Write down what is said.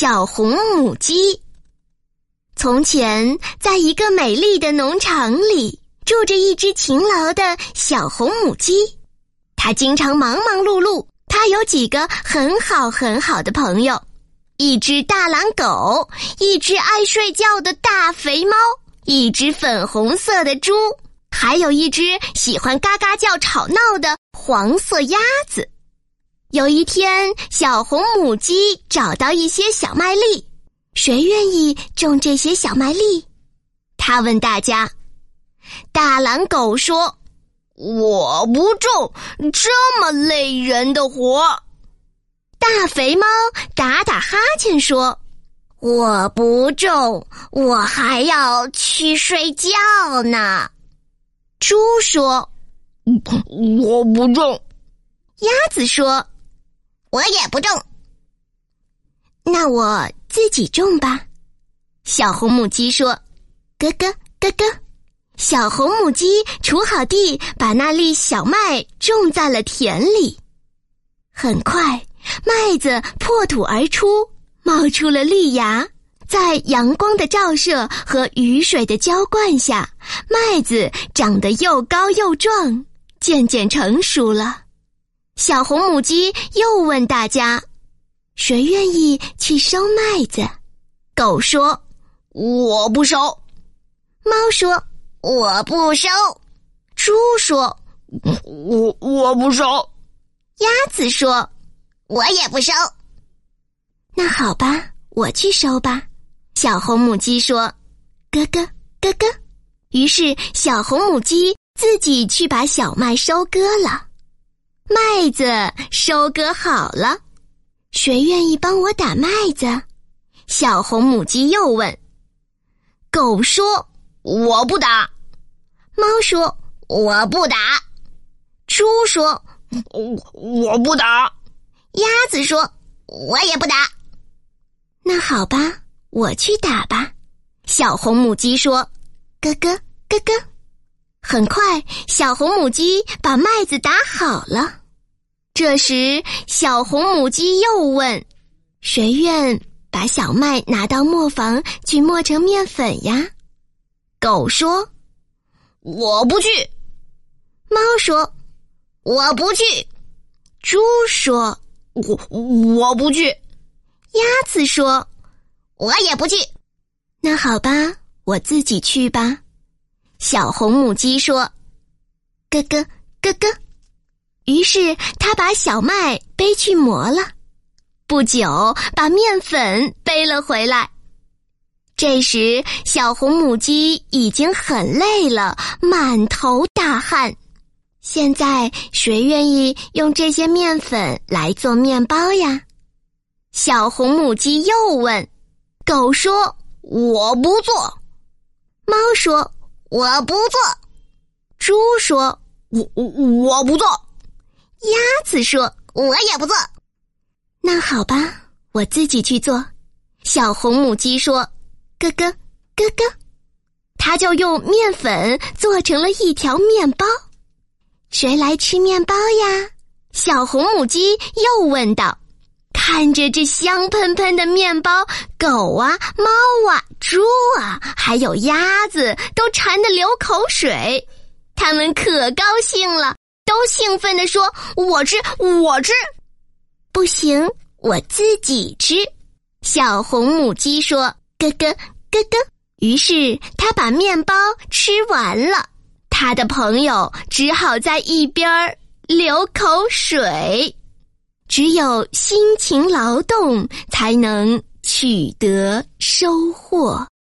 小红母鸡。从前，在一个美丽的农场里，住着一只勤劳的小红母鸡。它经常忙忙碌碌。它有几个很好很好的朋友：一只大狼狗，一只爱睡觉的大肥猫，一只粉红色的猪，还有一只喜欢嘎嘎叫吵闹的黄色鸭子。有一天，小红母鸡找到一些小麦粒，谁愿意种这些小麦粒？他问大家。大狼狗说：“我不种这么累人的活。”大肥猫打打哈欠说：“我不种，我还要去睡觉呢。”猪说：“我不种。”鸭子说。我也不种，那我自己种吧。小红母鸡说：“咯咯咯咯。”小红母鸡锄好地，把那粒小麦种在了田里。很快，麦子破土而出，冒出了绿芽。在阳光的照射和雨水的浇灌下，麦子长得又高又壮，渐渐成熟了。小红母鸡又问大家：“谁愿意去收麦子？”狗说：“我不收。”猫说：“我不收。”猪说：“我我不收。”鸭子说：“我也不收。”那好吧，我去收吧。小红母鸡说：“咯咯咯咯。”于是小红母鸡自己去把小麦收割了。麦子收割好了，谁愿意帮我打麦子？小红母鸡又问。狗说：“我不打。”猫说：“我不打。”猪说：“我我不打。”鸭子说：“我也不打。”那好吧，我去打吧。小红母鸡说：“咯咯咯咯。”很快，小红母鸡把麦子打好了。这时，小红母鸡又问：“谁愿把小麦拿到磨坊去磨成面粉呀？”狗说：“我不去。”猫说：“我不去。”猪说：“我我不去。”鸭子说：“我也不去。”那好吧，我自己去吧。小红母鸡说：“咯咯咯咯。”于是他把小麦背去磨了，不久把面粉背了回来。这时，小红母鸡已经很累了，满头大汗。现在谁愿意用这些面粉来做面包呀？小红母鸡又问。狗说：“我不做。”猫说：“我不做。”猪说：“我我我不做。”鸭子说：“我也不做。”那好吧，我自己去做。小红母鸡说：“咯咯咯咯。”它就用面粉做成了一条面包。谁来吃面包呀？小红母鸡又问道。看着这香喷喷的面包，狗啊、猫啊、猪啊，还有鸭子都馋得流口水，它们可高兴了。都兴奋地说：“我吃，我吃，不行，我自己吃。”小红母鸡说：“咯咯咯咯。”于是它把面包吃完了，它的朋友只好在一边儿流口水。只有辛勤劳动，才能取得收获。